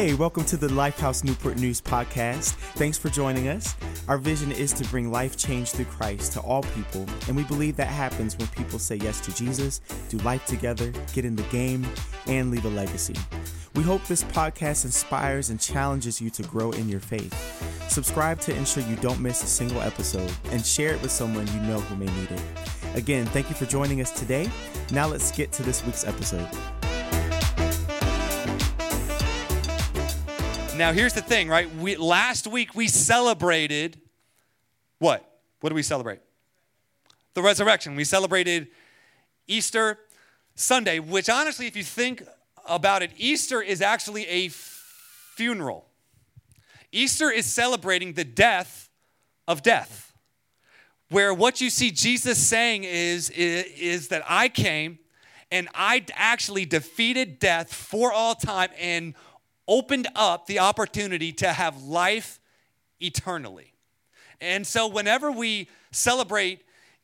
Hey, welcome to the Lifehouse Newport News podcast. Thanks for joining us. Our vision is to bring life change through Christ to all people, and we believe that happens when people say yes to Jesus, do life together, get in the game, and leave a legacy. We hope this podcast inspires and challenges you to grow in your faith. Subscribe to ensure you don't miss a single episode and share it with someone you know who may need it. Again, thank you for joining us today. Now let's get to this week's episode. Now, here's the thing, right? We, last week we celebrated what? What do we celebrate? The resurrection. We celebrated Easter Sunday, which honestly, if you think about it, Easter is actually a funeral. Easter is celebrating the death of death. Where what you see Jesus saying is, is, is that I came and I actually defeated death for all time and opened up the opportunity to have life eternally. And so, whenever we celebrate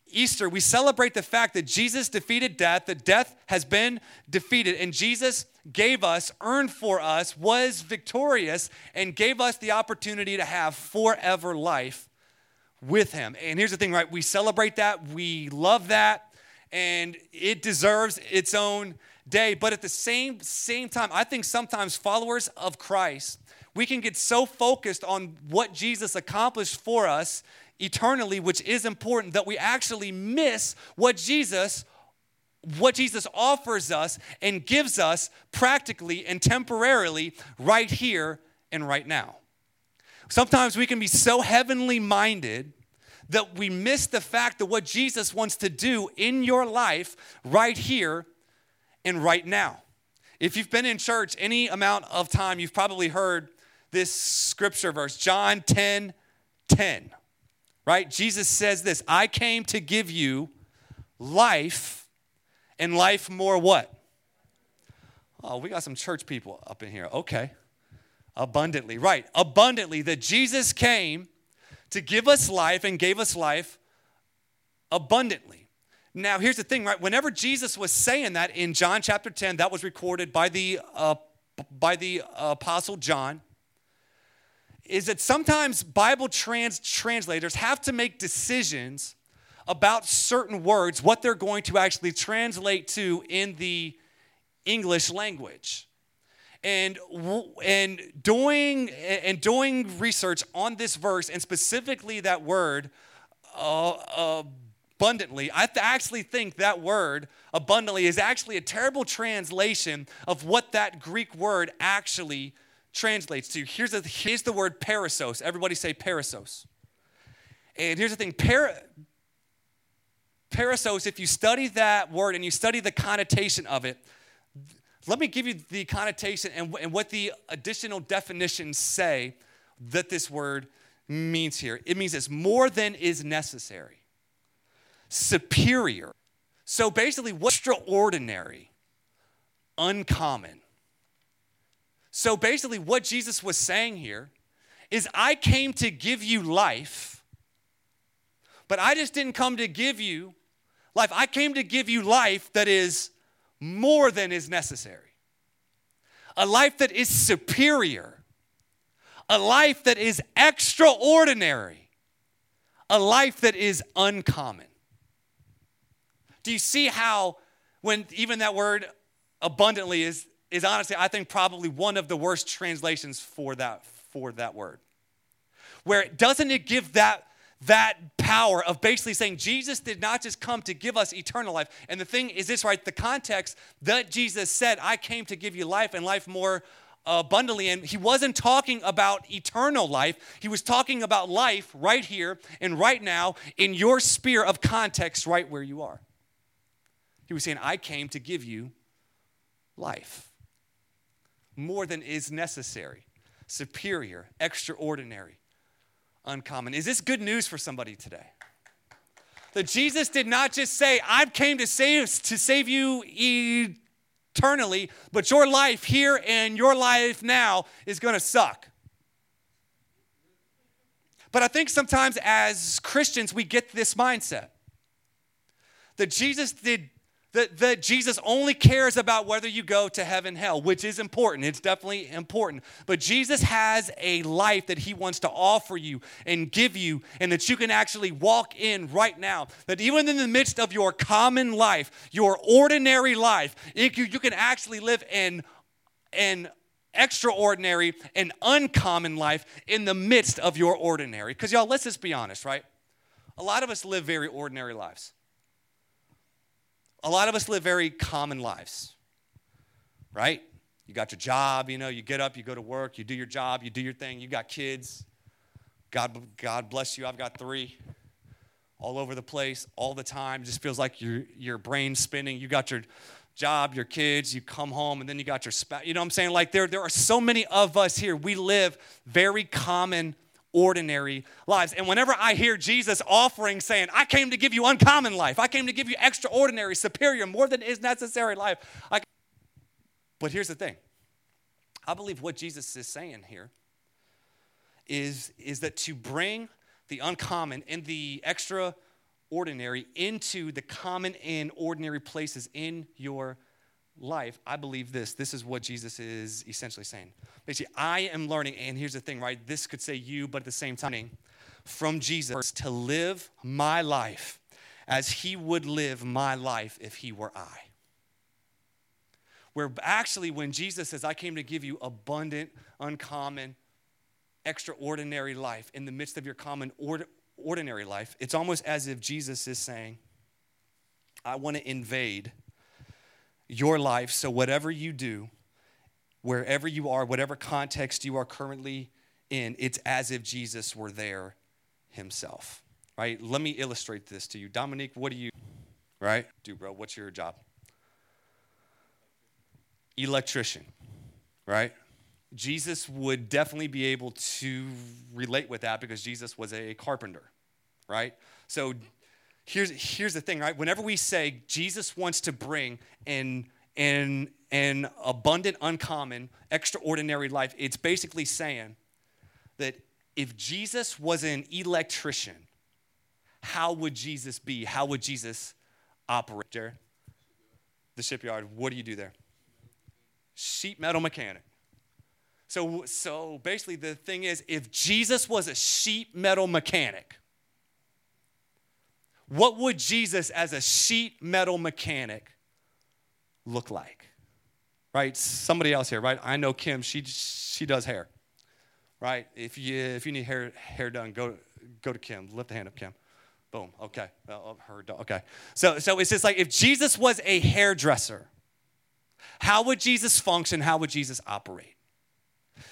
Easter, we celebrate the fact that Jesus defeated death, that death has been defeated, and Jesus gave us, earned for us, was victorious, and gave us the opportunity to have forever life with Him. And here's the thing, right? We celebrate that, we love that, and it deserves its own day. But at the same, same time, I think sometimes followers of Christ, we can get so focused on what Jesus accomplished for us eternally, which is important, that we actually miss what Jesus what Jesus offers us and gives us practically and temporarily right here and right now. Sometimes we can be so heavenly minded that we miss the fact that what Jesus wants to do in your life right here and right now. If you've been in church any amount of time, you've probably heard this scripture verse, John 10 10, right? Jesus says this I came to give you life and life more what? Oh, we got some church people up in here. Okay. Abundantly, right. Abundantly, that Jesus came to give us life and gave us life abundantly. Now, here's the thing, right? Whenever Jesus was saying that in John chapter 10, that was recorded by the, uh, by the apostle John, is that sometimes Bible trans- translators have to make decisions about certain words, what they're going to actually translate to in the English language. And, and, doing, and doing research on this verse, and specifically that word, uh, uh, abundantly, I actually think that word abundantly is actually a terrible translation of what that Greek word actually translates to. Here's the, here's the word perissos. Everybody say perissos. And here's the thing per, perissos, if you study that word and you study the connotation of it, let me give you the connotation and, and what the additional definitions say that this word means here. It means it's more than is necessary superior. So basically, what's extraordinary? Uncommon. So basically, what Jesus was saying here is I came to give you life, but I just didn't come to give you life. I came to give you life that is more than is necessary, a life that is superior, a life that is extraordinary, a life that is uncommon. Do you see how, when even that word abundantly is, is honestly, I think, probably one of the worst translations for that, for that word? Where doesn't it give that, that power of basically saying Jesus did not just come to give us eternal life. And the thing is this, right? The context that Jesus said, I came to give you life and life more abundantly. And he wasn't talking about eternal life, he was talking about life right here and right now in your sphere of context, right where you are. He was saying, I came to give you life. More than is necessary, superior, extraordinary, uncommon. Is this good news for somebody today? That Jesus did not just say, I came to save, to save you eternally, but your life here and your life now is to suck. But I think sometimes as Christians, we get this mindset that Jesus did that, that Jesus only cares about whether you go to heaven, hell, which is important. It's definitely important. But Jesus has a life that he wants to offer you and give you, and that you can actually walk in right now. That even in the midst of your common life, your ordinary life, it, you, you can actually live in an extraordinary and uncommon life in the midst of your ordinary. Because, y'all, let's just be honest, right? A lot of us live very ordinary lives a lot of us live very common lives, right? You got your job, you know, you get up, you go to work, you do your job, you do your thing, you got kids. God, God bless you, I've got three all over the place, all the time. It just feels like your, your brain's spinning. You got your job, your kids, you come home, and then you got your spouse. You know what I'm saying? Like there, there are so many of us here. We live very common ordinary lives. And whenever I hear Jesus offering, saying, I came to give you uncommon life, I came to give you extraordinary, superior, more than is necessary life. I... But here's the thing I believe what Jesus is saying here is, is that to bring the uncommon and the extraordinary into the common and ordinary places in your life, I believe this. This is what Jesus is essentially saying. Basically, I am learning, and here's the thing, right? This could say you, but at the same time, from Jesus to live my life as he would live my life if he were I. Where actually, when Jesus says, I came to give you abundant, uncommon, extraordinary life in the midst of your common, ordinary life, it's almost as if Jesus is saying, I want to invade your life so whatever you do, wherever you are, whatever context you are currently in, it's as if Jesus were there himself. Right? Let me illustrate this to you. Dominique, what do you right? Do bro, what's your job? Electrician. Right? Jesus would definitely be able to relate with that because Jesus was a carpenter, right? So here's, here's the thing, right? Whenever we say Jesus wants to bring an, an, an abundant, uncommon, extraordinary life, it's basically saying that if Jesus was an electrician, how would Jesus be? How would Jesus operate? Jared? The shipyard. What do you do there? Sheet metal mechanic. So, so basically, the thing is, if Jesus was a sheet metal mechanic, what would Jesus as a sheet metal mechanic look like? Right? Somebody else here, right? I know Kim, she, she does hair. Right? If you, if you need hair, hair done, go, go to Kim. Lift the hand up, Kim. Boom. Okay. Oh, her, okay. So, so it's just like if Jesus was a hairdresser, how would Jesus function? How would Jesus operate?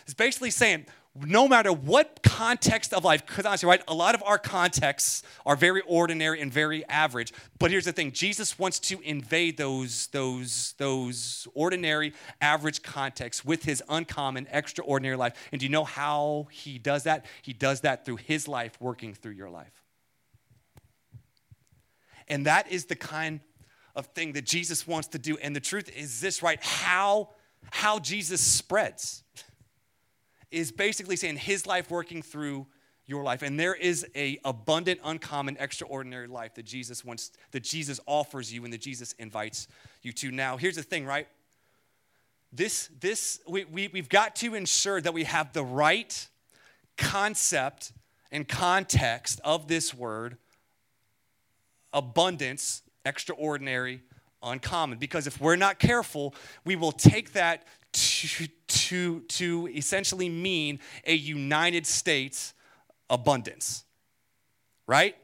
It's basically saying no matter what context of life, because honestly, right, a lot of our contexts are very ordinary and very average. But here's the thing: Jesus wants to invade those those those ordinary, average contexts with His uncommon, extraordinary life. And do you know how He does that? He does that through His life working through your life. And that is the kind of thing that Jesus wants to do. And the truth is this, right? How how Jesus spreads is basically saying his life working through your life. And there is a abundant uncommon extraordinary life that jesus wants that jesus offers you and that jesus invites you to. Now here's the thing right? This this we, we, we've got to ensure that we have the right concept and context of this word abundance extraordinary uncommon. Because if we're not careful we will take that to, to, to essentially mean a United States abundance, right?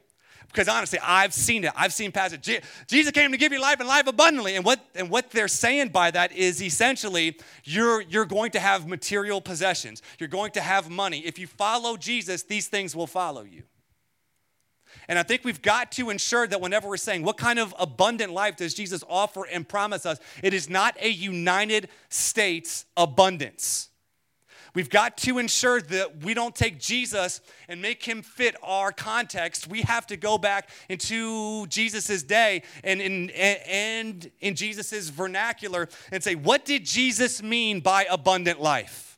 Because honestly, I've seen it. I've seen passage. Jesus came to give you life and life abundantly. And what, and what they're saying by that is essentially you're, you're going to have material possessions. You're going to have money. If you follow Jesus, these things will follow you. And I think we've got to ensure that whenever we're saying, what kind of abundant life does Jesus offer and promise us? It is not a United States abundance. We've got to ensure that we don't take Jesus and make him fit our context. We have to go back into Jesus' day and in, and in Jesus' vernacular and say, what did Jesus mean by abundant life?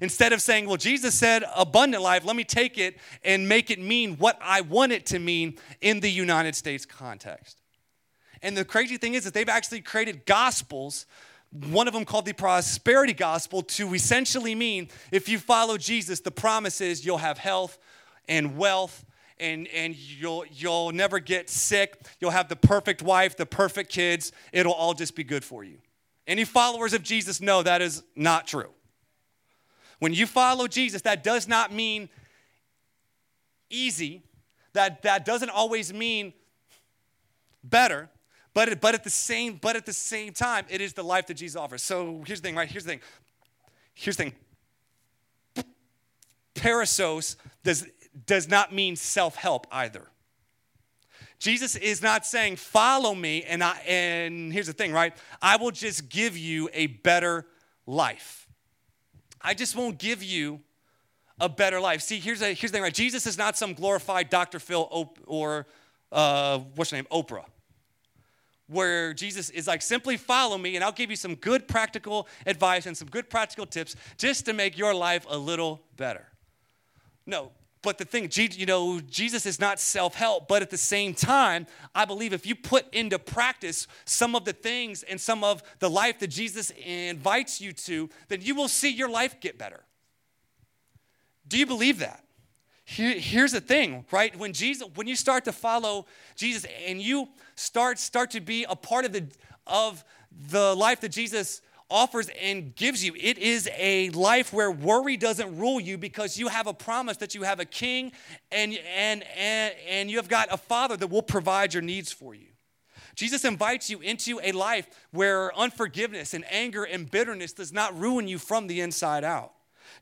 Instead of saying, well, Jesus said abundant life, let me take it and make it mean what I want it to mean in the United States context. And the crazy thing is that they've actually created gospels, one of them called the prosperity gospel, to essentially mean if you follow Jesus, the promise is you'll have health and wealth and, and you'll, you'll never get sick. You'll have the perfect wife, the perfect kids. It'll all just be good for you. Any followers of Jesus know that is not true. When you follow Jesus, that does not mean easy. That, that doesn't always mean better. But, but, at the same, but at the same time, it is the life that Jesus offers. So here's the thing, right? Here's the thing. Here's the thing. Perissos does, does not mean self help either. Jesus is not saying, follow me, and, I, and here's the thing, right? I will just give you a better life. I just won't give you a better life. See, here's, a, here's the thing, right? Jesus is not some glorified Dr. Phil or uh, what's her name, Oprah, where Jesus is like, simply follow me, and I'll give you some good practical advice and some good practical tips just to make your life a little better. No, but the thing, you know, Jesus is not self help, but at the same time, I believe if you put into practice some of the things and some of the life that Jesus invites you to, then you will see your life get better. Do you believe that? here's the thing, right? When Jesus, when you start to follow Jesus and you start start to be a part of the of the life that Jesus offers and gives you. It is a life where worry doesn't rule you because you have a promise that you have a king and, and, and, and you have got a father that will provide your needs for you. Jesus invites you into a life where unforgiveness and anger and bitterness does not ruin you from the inside out.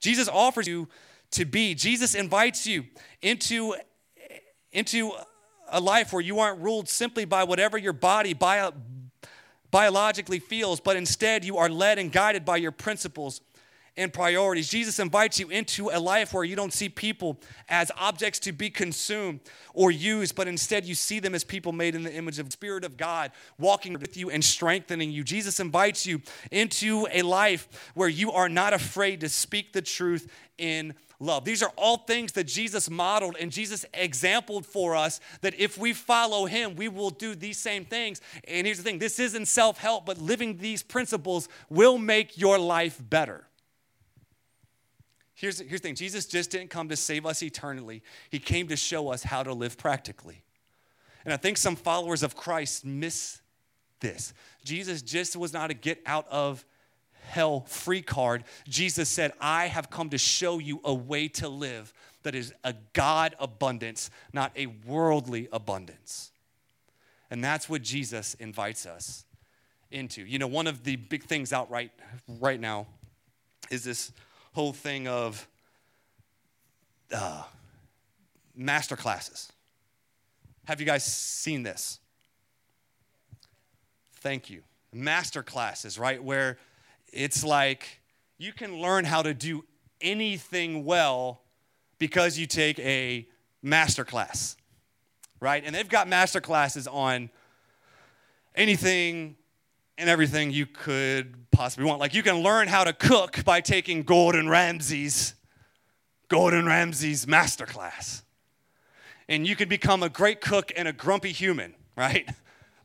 Jesus offers you to be. Jesus invites you into, into a life where you aren't ruled simply by whatever your body, by, biologically feels, but instead you are led and guided by your principles and priorities. Jesus invites you into a life where you don't see people as objects to be consumed or used, but instead you see them as people made in the image of the Spirit of God, walking with you and strengthening you. Jesus invites you into a life where you are not afraid to speak the truth in love. These are all things that Jesus modeled and Jesus exampled for us that if we follow him, we will do these same things. And here's the thing this isn't self help, but living these principles will make your life better. Here's, here's the thing Jesus just didn't come to save us eternally, He came to show us how to live practically. And I think some followers of Christ miss this. Jesus just was not a get out of hell free card. Jesus said, I have come to show you a way to live that is a God abundance, not a worldly abundance. And that's what Jesus invites us into. You know, one of the big things out right, right now is this whole thing of uh, master classes. Have you guys seen this? Thank you. Master classes, right? Where it's like you can learn how to do anything well because you take a master class, right? And they've got master classes on anything and everything you could possibly want. Like you can learn how to cook by taking Gordon Ramsay's Gordon Ramsay's master class. And you could become a great cook and a grumpy human, right?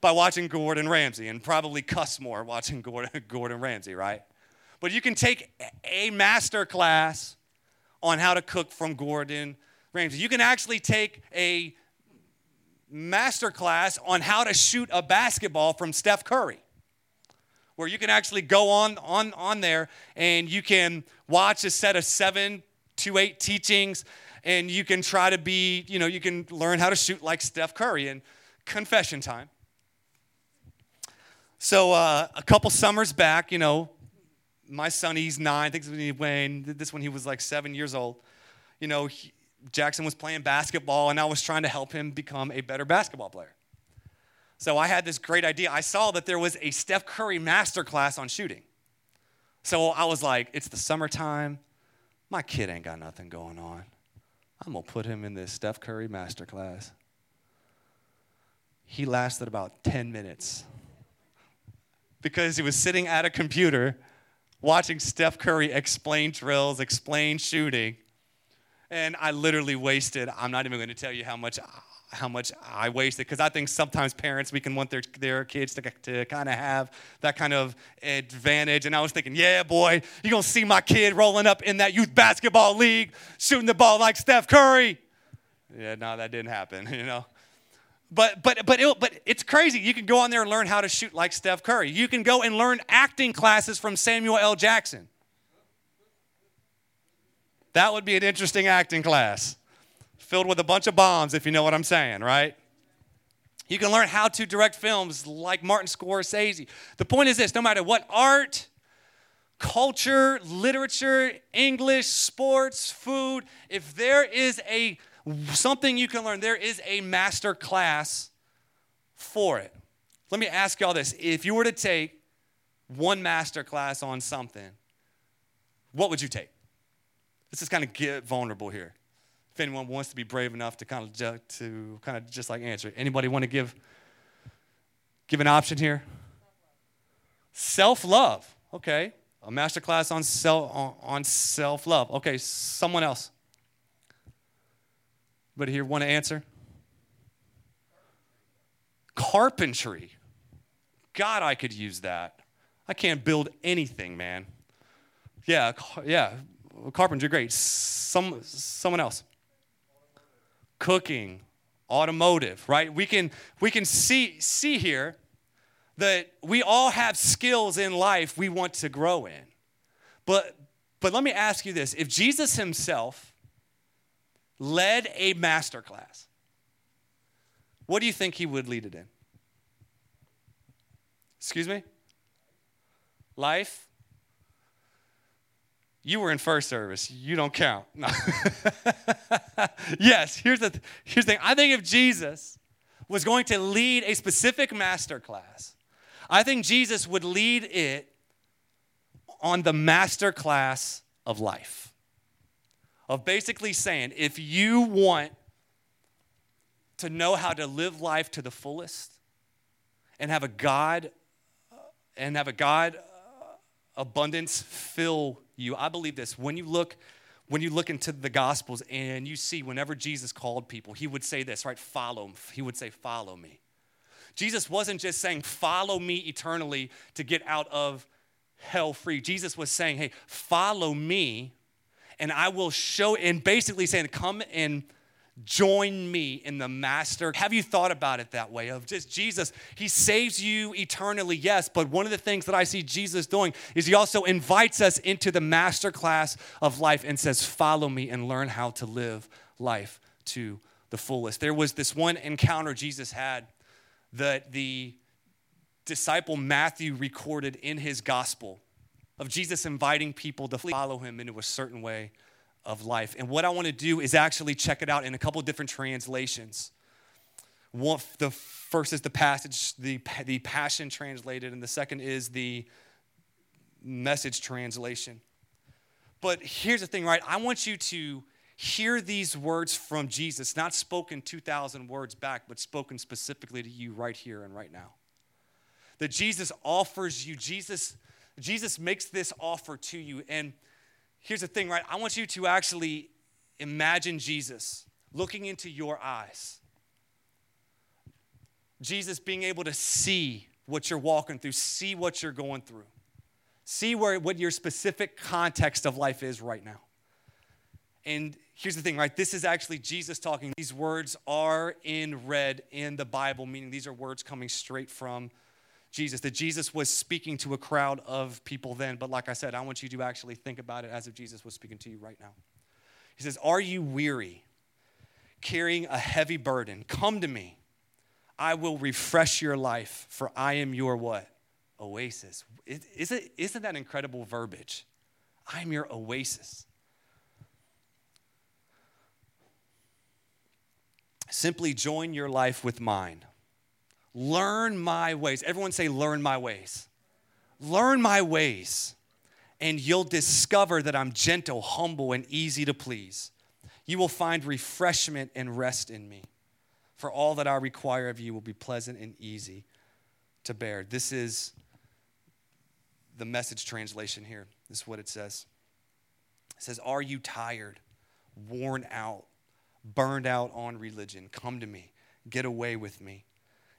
By watching Gordon Ramsay and probably cuss more watching Gordon, Gordon Ramsay, right? But you can take a master class on how to cook from Gordon Ramsay. You can actually take a master class on how to shoot a basketball from Steph Curry. Where you can actually go on, on, on there and you can watch a set of seven to eight teachings and you can try to be, you know, you can learn how to shoot like Steph Curry. And confession time. So uh, a couple summers back, you know, my son, he's nine. I think when this when he was like seven years old. You know, he, Jackson was playing basketball, and I was trying to help him become a better basketball player. So I had this great idea. I saw that there was a Steph Curry master class on shooting. So I was like, it's the summertime. My kid ain't got nothing going on. I'm going to put him in this Steph Curry master class. He lasted about 10 minutes because he was sitting at a computer watching Steph Curry explain drills, explain shooting. And I literally wasted, I'm not even going to tell you how much how much I wasted because I think sometimes parents we can want their their kids to, to kind of have that kind of advantage. And I was thinking, yeah, boy, you're gonna see my kid rolling up in that youth basketball league, shooting the ball like Steph Curry. Yeah, no, that didn't happen, you know. But but but it, but it's crazy. You can go on there and learn how to shoot like Steph Curry. You can go and learn acting classes from Samuel L. Jackson. That would be an interesting acting class filled with a bunch of bombs, if you know what I'm saying, right? You can learn how to direct films like Martin Scorsese. The point is this no matter what art, culture, literature, English, sports, food, if there is a something you can learn, there is a master class for it. Let me ask y'all this. If you were to take one master class on something, what would you take? Let's just kind of get vulnerable here if anyone wants to be brave enough to kind of ju- to kind of just like answer it. Anybody want to give give an option here? Self-love. Okay. A master class on self on, on self-love. Okay, someone else. But here want to answer? Carpentry. God, I could use that. I can't build anything, man. Yeah, yeah. Carpentry, great. Some someone else cooking, automotive, right? We can, we can see, see here that we all have skills in life we want to grow in. But, but let me ask you this if Jesus himself led a master class, what do you think he would lead it in? Excuse me? Life, you were in first service. You don't count. No. yes, here's the, here's the thing. I think if Jesus was going to lead a specific master class, I think Jesus would lead it on the master class of life. Of basically saying, if you want to know how to live life to the fullest and have a God uh, and have a God uh, abundance fill you. I believe this. When you look when you look into the gospels and you see whenever Jesus called people, he would say this, right? Follow. him. He would say, "Follow me." Jesus wasn't just saying, "Follow me eternally to get out of hell free." Jesus was saying, "Hey, follow me and I will show and basically saying, "Come and join me in the master. Have you thought about it that way? Of just Jesus, he saves you eternally, yes, but one of the things that I see Jesus doing is he also invites us into the master class of life and says, Follow me and learn how to live life to the fullest. There was this one encounter Jesus had that the disciple Matthew recorded in his gospel of Jesus inviting people to follow him into a certain way of life. And what I want to do is actually check it out in a couple different translations. One, the first is the passage, the, the Passion translated, and the second is the message translation. But here's the thing, right? I want you to hear these words from Jesus, not spoken 2,000 words back, but spoken specifically to you right here and right now. That Jesus offers you, Jesus, Jesus makes this offer to you. And here's the thing, right? I want you to actually imagine Jesus looking into your eyes. Jesus being able to see what you're walking through, see what you're going through, see where, what your specific context of life is right now. And here's the thing, right? This is actually Jesus talking. These words are in red in the Bible, meaning these are words coming straight from Jesus, that Jesus was speaking to a crowd of people then. But like I said, I want you to actually think about it as if Jesus was speaking to you right now. He says, Are you weary, carrying a heavy burden? Come to me. I will refresh your life, for I am your what? Oasis. Isn't, isn't that incredible verbiage? I'm your oasis. Simply join your life with mine. Learn my ways. Everyone say, Learn my ways. Learn my ways, and you'll discover that I'm gentle, humble, and easy to please. You will find refreshment and rest in me. For all that I require of you will be pleasant and easy to bear. This is the message translation here. This is what it says. It says, Are you tired, worn out, burned out on religion? Come to me get away with me,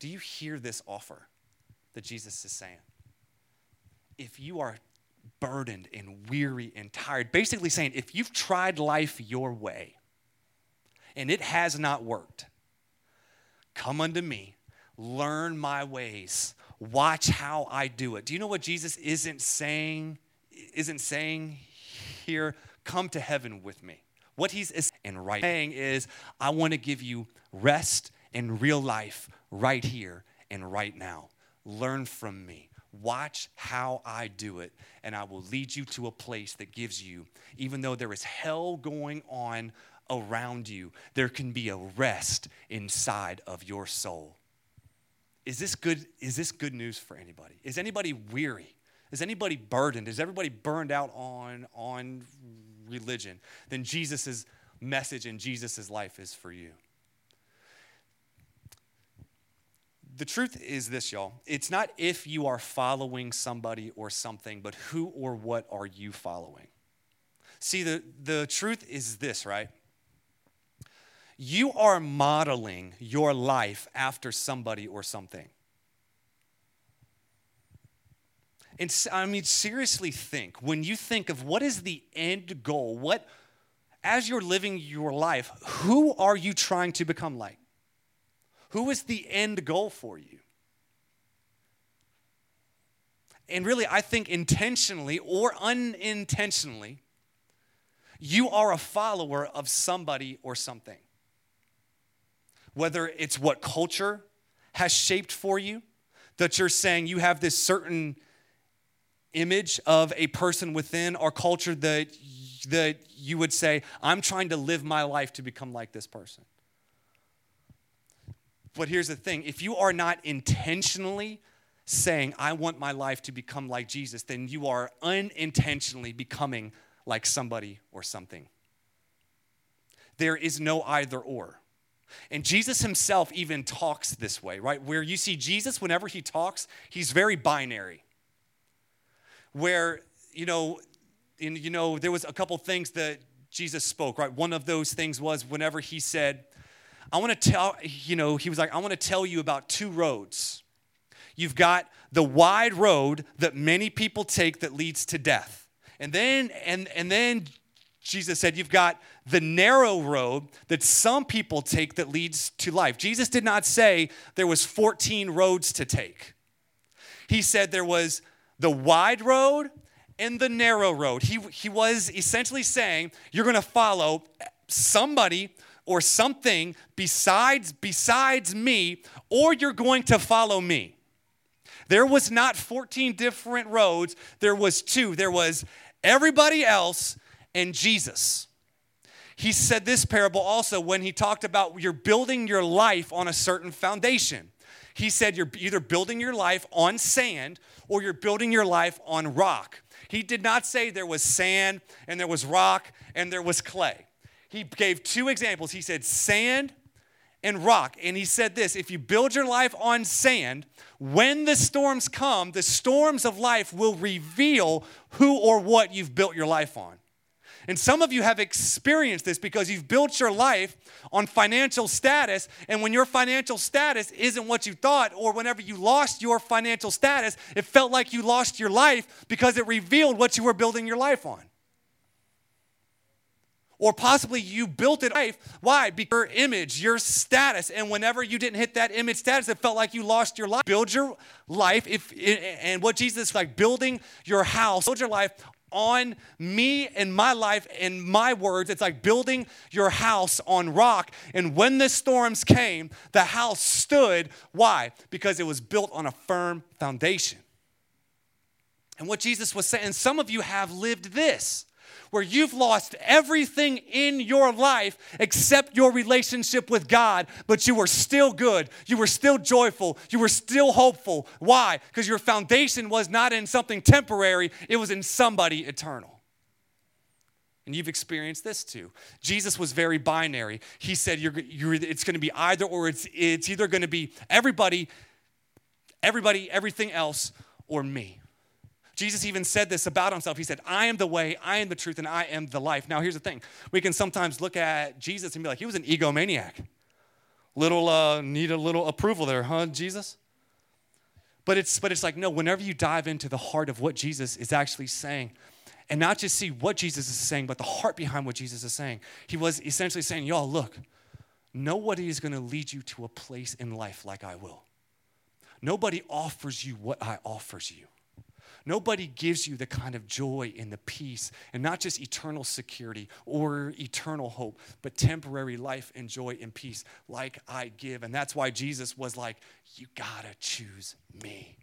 Do you hear this offer that Jesus is saying? If you are burdened and weary and tired, basically saying, if you've tried life your way and it has not worked, come unto me, learn my ways, watch how I do it. Do you know what Jesus isn't saying? Isn't saying here, come to heaven with me. What he's saying is, I want to give you rest in real life right here and right now. Learn from me. Watch how I do it, and I will lead you to a place that gives you, even though there is hell going on around you, there can be a rest inside of your soul. Is this good? Is this good news for anybody? Is anybody weary? Is anybody burdened? Is everybody burned out on, on religion? Then Jesus' message and Jesus' life is for you. The truth is this, y'all. It's not if you are following somebody or something, but who or what are you following? See, the, the truth is this, right? You are modeling your life after somebody or something. And I mean, seriously think when you think of what is the end goal, what, as you're living your life, who are you trying to become like? Who is the end goal for you? And really, I think intentionally or unintentionally, you are a follower of somebody or something. Whether it's what culture has shaped for you, that you're saying you have this certain image of a person within our culture that, that you would say, I'm trying to live my life to become like this person. But here's the thing if you are not intentionally saying, I want my life to become like Jesus, then you are unintentionally becoming like somebody or something. There is no either or. And Jesus himself even talks this way, right? Where you see Jesus, whenever he talks, he's very binary. Where, you know, in, you know, there was a couple things that Jesus spoke, right? One of those things was whenever he said, I want to tell, you know, he was like, I want to tell you about two roads. You've got the wide road that many people take that leads to death. And then, and, and then Jesus said, You've got the narrow road that some people take that leads to life. Jesus did not say there was 14 roads to take. He said there was the wide road and the narrow road. He, he was essentially saying, You're going to follow somebody or something besides besides me or you're going to follow me. There was not 14 different roads. There was two. There was everybody else and jesus. He said this parable also when he talked about you're building your life on a certain foundation. He said you're either building your life on sand or you're building your life on rock. He did not say there was sand and there was rock and there was clay he gave two examples. He said sand and rock. And he said this if you build your life on sand, when the storms come, the storms of life will reveal who or what you've built your life on. And some of you have experienced this because you've built your life on financial status. And when your financial status isn't what you thought, or whenever you lost your financial status, it felt like you lost your life because it revealed what you were building your life on. Or possibly you built it life. Why? Because your image, your status, and whenever you didn't hit that image status, it felt like you lost your life. Build your life, if and what Jesus is like building your house, build your life on me and my life and my words. It's like building your house on rock. And when the storms came, the house stood. Why? Because it was built on a firm foundation. And what Jesus was saying, some of you have lived this where you've lost everything in your life except your relationship with God, but you were still good, you were still joyful, you were still hopeful. Why? Because your foundation was not in something temporary, it was in somebody eternal. And you've experienced this too. Jesus was very binary. He said, you're, you're, it's going to be either or it's, it's either going to be everybody, everybody, everything else, or me. Jesus even said this about himself. He said, I am the way, I am the truth, and I am the life. Now, here's the thing we can sometimes look at Jesus and be like, he was an egomaniac. Little, uh, need a little approval there, huh, Jesus? But it's, but it's like, no, whenever you dive into the heart of what Jesus is actually saying, and not just see what Jesus is saying, but the heart behind what Jesus is saying. He was essentially saying, Y'all, look, nobody is going to lead you to a place in life like I will. Nobody offers you what I offers you. Nobody gives you the kind of joy and the peace, and not just eternal security or eternal hope, but temporary life and joy and peace like I give. And that's why Jesus was like, You gotta choose me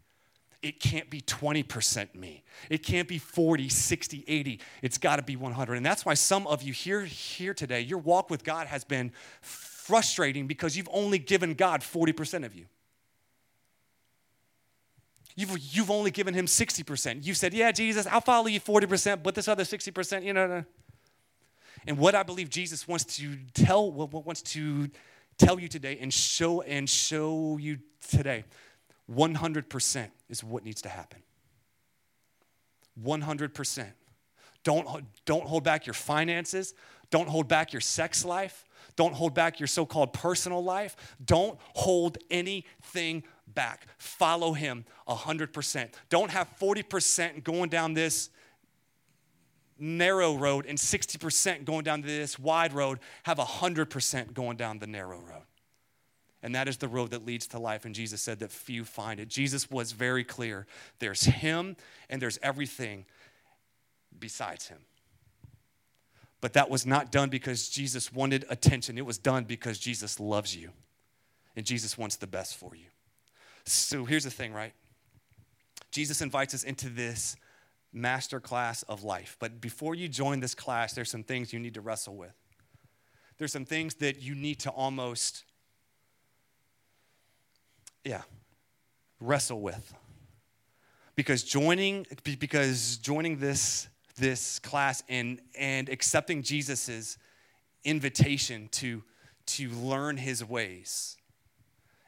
it can't be 20% me. It can't be 40, 60, 80. It's got to be 100. And that's why some of you here, here today, your walk with God has been frustrating because you've only given God 40% of you. You've, you've only given him 60%. You said, Yeah, Jesus, I'll follow you 40%, but this other 60%, you know. And what I believe Jesus wants to tell, wants to tell you today and show and show you today 100% is what needs to happen. 100%. Don't, don't hold back your finances. Don't hold back your sex life. Don't hold back your so called personal life. Don't hold anything back. Follow him 100%. Don't have 40% going down this narrow road and 60% going down this wide road. Have 100% going down the narrow road. And that is the road that leads to life. And Jesus said that few find it. Jesus was very clear there's Him and there's everything besides Him. But that was not done because Jesus wanted attention, it was done because Jesus loves you. And Jesus wants the best for you. So here's the thing, right? Jesus invites us into this master class of life. But before you join this class, there's some things you need to wrestle with. There's some things that you need to almost yeah, wrestle with. Because joining, because joining this, this class and, and accepting Jesus's invitation to, to learn his ways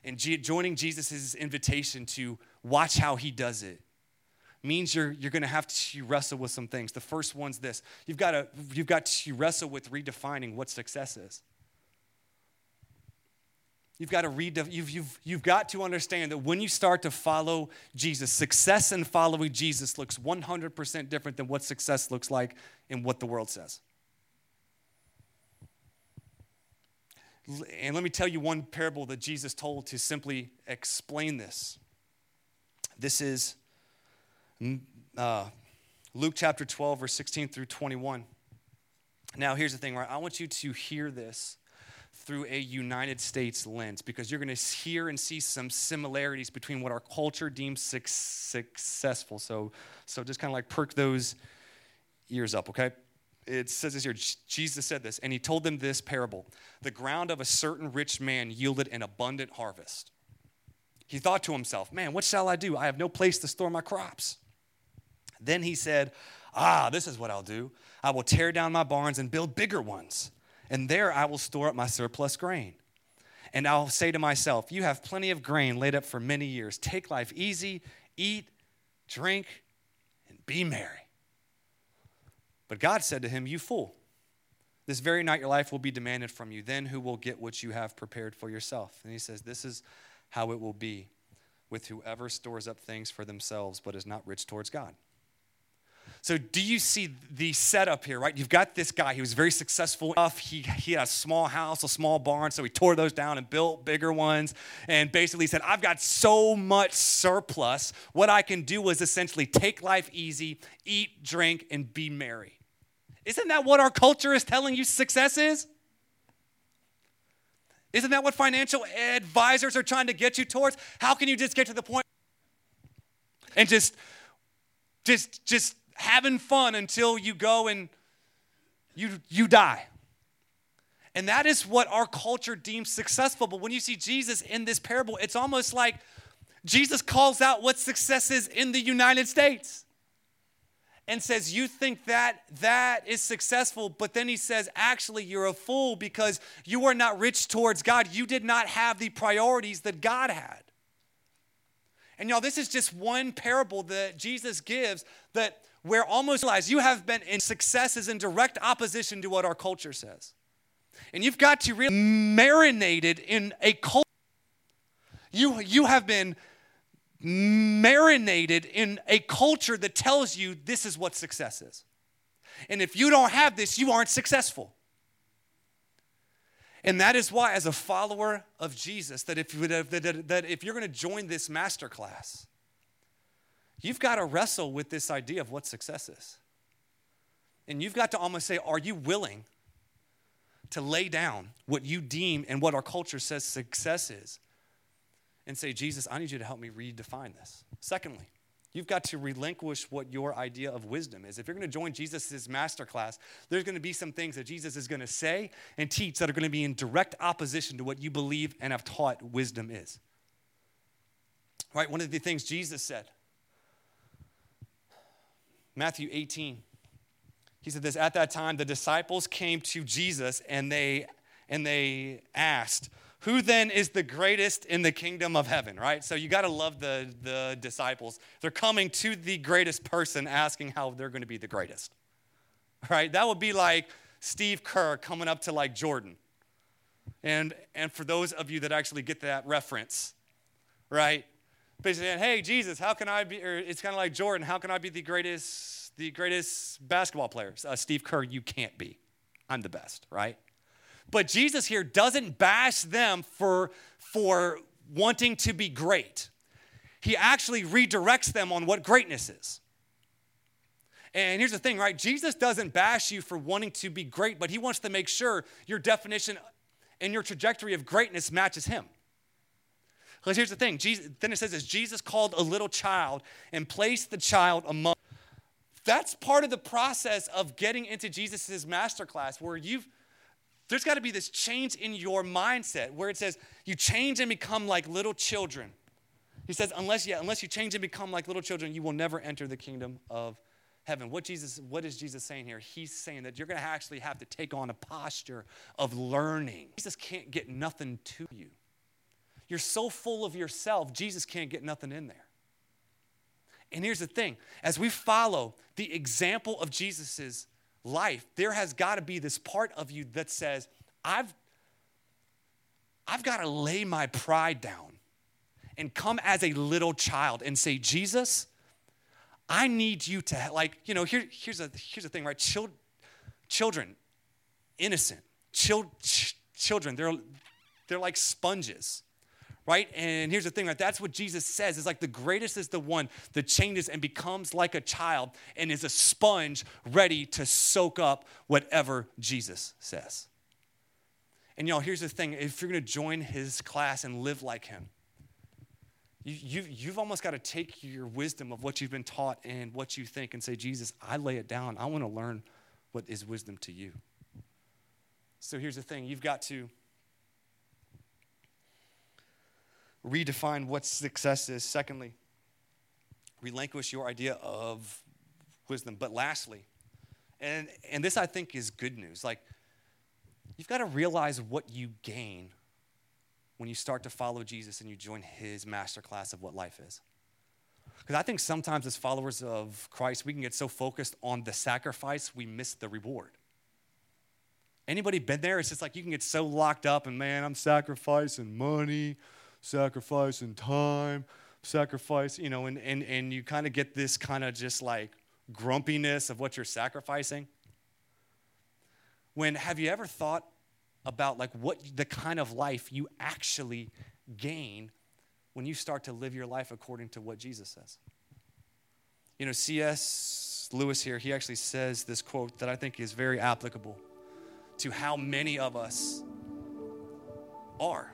and joining Jesus' invitation to watch how he does it means you're, you're going to have to wrestle with some things. The first one's this you've got, to, you've got to wrestle with redefining what success is. You've got to read, you've, you've, you've got to understand that when you start to follow Jesus, success in following Jesus looks 100% different than what success looks like in what the world says. And let me tell you one parable that Jesus told to simply explain this. This is uh, Luke chapter 12, verse 16 through 21. Now, here's the thing, right? I want you to hear this through a United States lens because you're going to hear and see some similarities between what our culture deems successful. So, so just kind of like perk those ears up, okay? It says this here Jesus said this, and he told them this parable The ground of a certain rich man yielded an abundant harvest. He thought to himself, Man, what shall I do? I have no place to store my crops. Then he said, Ah, this is what I'll do. I will tear down my barns and build bigger ones and there I will store up my surplus grain. And I'll say to myself, You have plenty of grain laid up for many years. Take life easy, eat, drink, and be merry. But God said to him, You fool, this very night your life will be demanded from you. Then who will get what you have prepared for yourself? And he says, This is how it will be with whoever stores up things for themselves but is not rich towards God. So, do you see the setup here, right? You've got this guy, he was very successful enough. He, he had a small house, a small barn, so he tore those down and built bigger ones. And basically said, I've got so much surplus. What I can do is essentially take life easy, eat, drink, and be merry. Isn't that what our culture is telling you success is? Isn't that what financial advisors are trying to get you towards? How can you just get to the point and just just just having fun until you go and you, you die. And that is what our culture deems successful. But when you see Jesus in this parable, it's almost like Jesus calls out what success is in the United States and says, You think that that is successful, but then he says, Actually, you're a fool because you are not rich towards God. You did not have the priorities that God had. And y'all, this is just one parable that Jesus gives that where almost realize you have been in success is in direct opposition to what our culture says. And you've got to really marinated in a culture. You, you have been marinated in a culture that tells you this is what success is. And if you don't have this, you aren't successful. And that is why, as a follower of Jesus, that if, that, if you're going to join this master class, you've got to wrestle with this idea of what success is. And you've got to almost say, are you willing to lay down what you deem and what our culture says success is and say, Jesus, I need you to help me redefine this. Secondly, you've got to relinquish what your idea of wisdom is. If you're going to join Jesus' masterclass, there's going to be some things that Jesus is going to say and teach that are going to be in direct opposition to what you believe and have taught wisdom is. Right? One of the things Jesus said, Matthew 18, he said this at that time the disciples came to Jesus and they and they asked who then is the greatest in the kingdom of heaven, right? So you got to love the, the disciples. They're coming to the greatest person asking how they're going to be the greatest, right? That would be like Steve Kerr coming up to like Jordan. And, and for those of you that actually get that reference, right? Basically, saying, hey, Jesus, how can I be, or it's kind of like Jordan, how can I be the greatest, the greatest basketball player? Uh, Steve Kerr, you can't be. I'm the best, right? But Jesus here doesn't bash them for, for wanting to be great. He actually redirects them on what greatness is. And here's the thing, right? Jesus doesn't bash you for wanting to be great, but he wants to make sure your definition and your trajectory of greatness matches him. Because here's the thing, Jesus, then it says this Jesus called a little child and placed the child among. That's part of the process of getting into Jesus' masterclass where you've there's got to be this change in your mindset where it says you change and become like little children. He says, unless, yeah, unless you change and become like little children, you will never enter the kingdom of heaven. What Jesus, what is Jesus saying here? He's saying that you're gonna actually have to take on a posture of learning. Jesus can't get nothing to you. You're so full of yourself, Jesus can't get nothing in there. And here's the thing as we follow the example of Jesus's life, there has got to be this part of you that says, I've, I've got to lay my pride down and come as a little child and say, Jesus, I need you to, like, you know, here, here's, a, here's the thing, right? Chil- children, innocent, chil- ch- children, they're, they're like sponges right? And here's the thing, right? That's what Jesus says. It's like the greatest is the one that changes and becomes like a child and is a sponge ready to soak up whatever Jesus says. And y'all, here's the thing if you're gonna join his class and live like him, you, you, you've almost got to take your wisdom of what you've been taught and what you think and say, Jesus, I lay it down. I want to learn what is wisdom to you. So here's the thing you've got to redefine what success is. Secondly, relinquish your idea of wisdom. But lastly, and, and this I think is good news, like you've got to realize what you gain when you start to follow Jesus and you join his masterclass of what life is. Because I think sometimes as followers of Christ, we can get so focused on the sacrifice, we miss the reward. Anybody been there? It's just like you can get so locked up and man, I'm sacrificing money, sacrifice and time, sacrifice, you know, and, and, and you kind of get this kind of just like grumpiness of what you're sacrificing. When have you ever thought about like what the kind of life you actually gain when you start to live your life according to what Jesus says? You know, C.S. Lewis here, he actually says this quote that I think is very applicable to how many of us are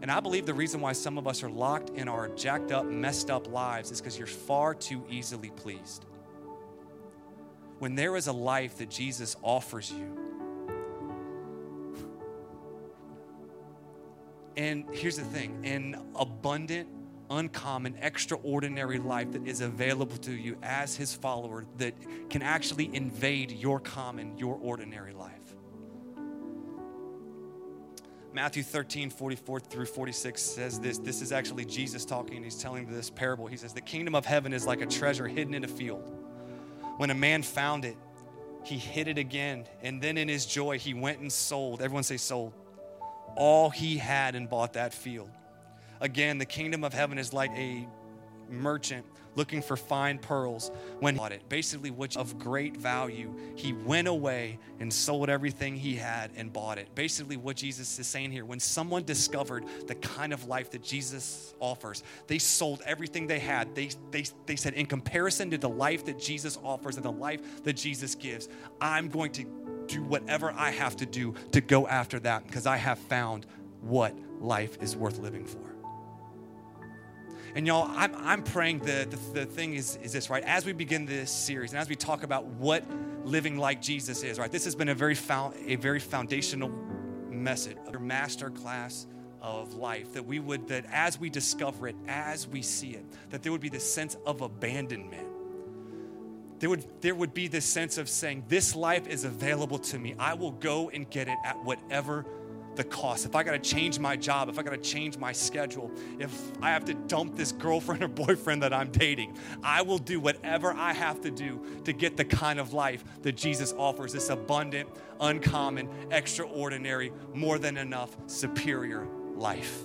And I believe the reason why some of us are locked in our jacked up, messed up lives is because you're far too easily pleased. When there is a life that Jesus offers you, and here's the thing an abundant, uncommon, extraordinary life that is available to you as his follower that can actually invade your common, your ordinary life. Matthew 13, 44 through 46 says this. This is actually Jesus talking. He's telling this parable. He says, The kingdom of heaven is like a treasure hidden in a field. When a man found it, he hid it again. And then in his joy, he went and sold. Everyone say, sold. All he had and bought that field. Again, the kingdom of heaven is like a merchant looking for fine pearls when he bought it. Basically, which of great value, he went away and sold everything he had and bought it. Basically, what Jesus is saying here, when someone discovered the kind of life that Jesus offers, they sold everything they had. They, they, they said, in comparison to the life that Jesus offers and the life that Jesus gives, I'm going to do whatever I have to do to go after that because I have found what life is worth living for. And y'all, I'm, I'm praying that the, the thing is, is this, right? As we begin this series and as we talk about what living like Jesus is, right? This has been a very, a very foundational message, a master class of life that we would, that as we discover it, as we see it, that there would be this sense of abandonment. There would, there would be this sense of saying, This life is available to me. I will go and get it at whatever the cost, if I got to change my job, if I got to change my schedule, if I have to dump this girlfriend or boyfriend that I'm dating, I will do whatever I have to do to get the kind of life that Jesus offers this abundant, uncommon, extraordinary, more than enough, superior life.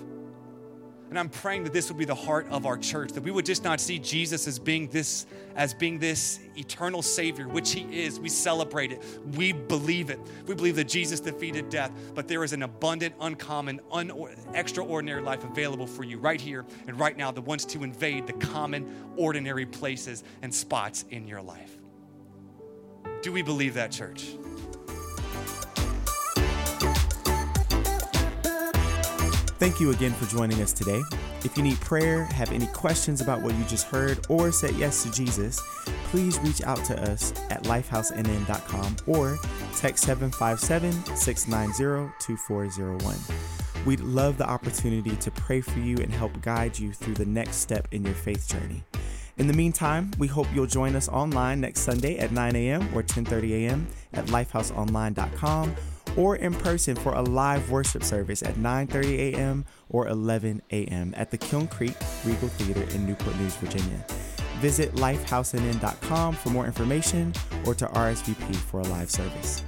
And I'm praying that this would be the heart of our church, that we would just not see Jesus as being this, as being this eternal Savior, which He is. We celebrate it. We believe it. We believe that Jesus defeated death, but there is an abundant, uncommon, un- extraordinary life available for you right here and right now that wants to invade the common, ordinary places and spots in your life. Do we believe that, church? Thank you again for joining us today. If you need prayer, have any questions about what you just heard, or said yes to Jesus, please reach out to us at lifehousenn.com or text 757 690 2401. We'd love the opportunity to pray for you and help guide you through the next step in your faith journey. In the meantime, we hope you'll join us online next Sunday at 9 a.m. or 10:30 a.m. at lifehouseonline.com or in person for a live worship service at 9:30 a.m. or 11 a.m. at the Kiln Creek Regal Theater in Newport News, Virginia. Visit lifehousenn.com for more information or to RSVP for a live service.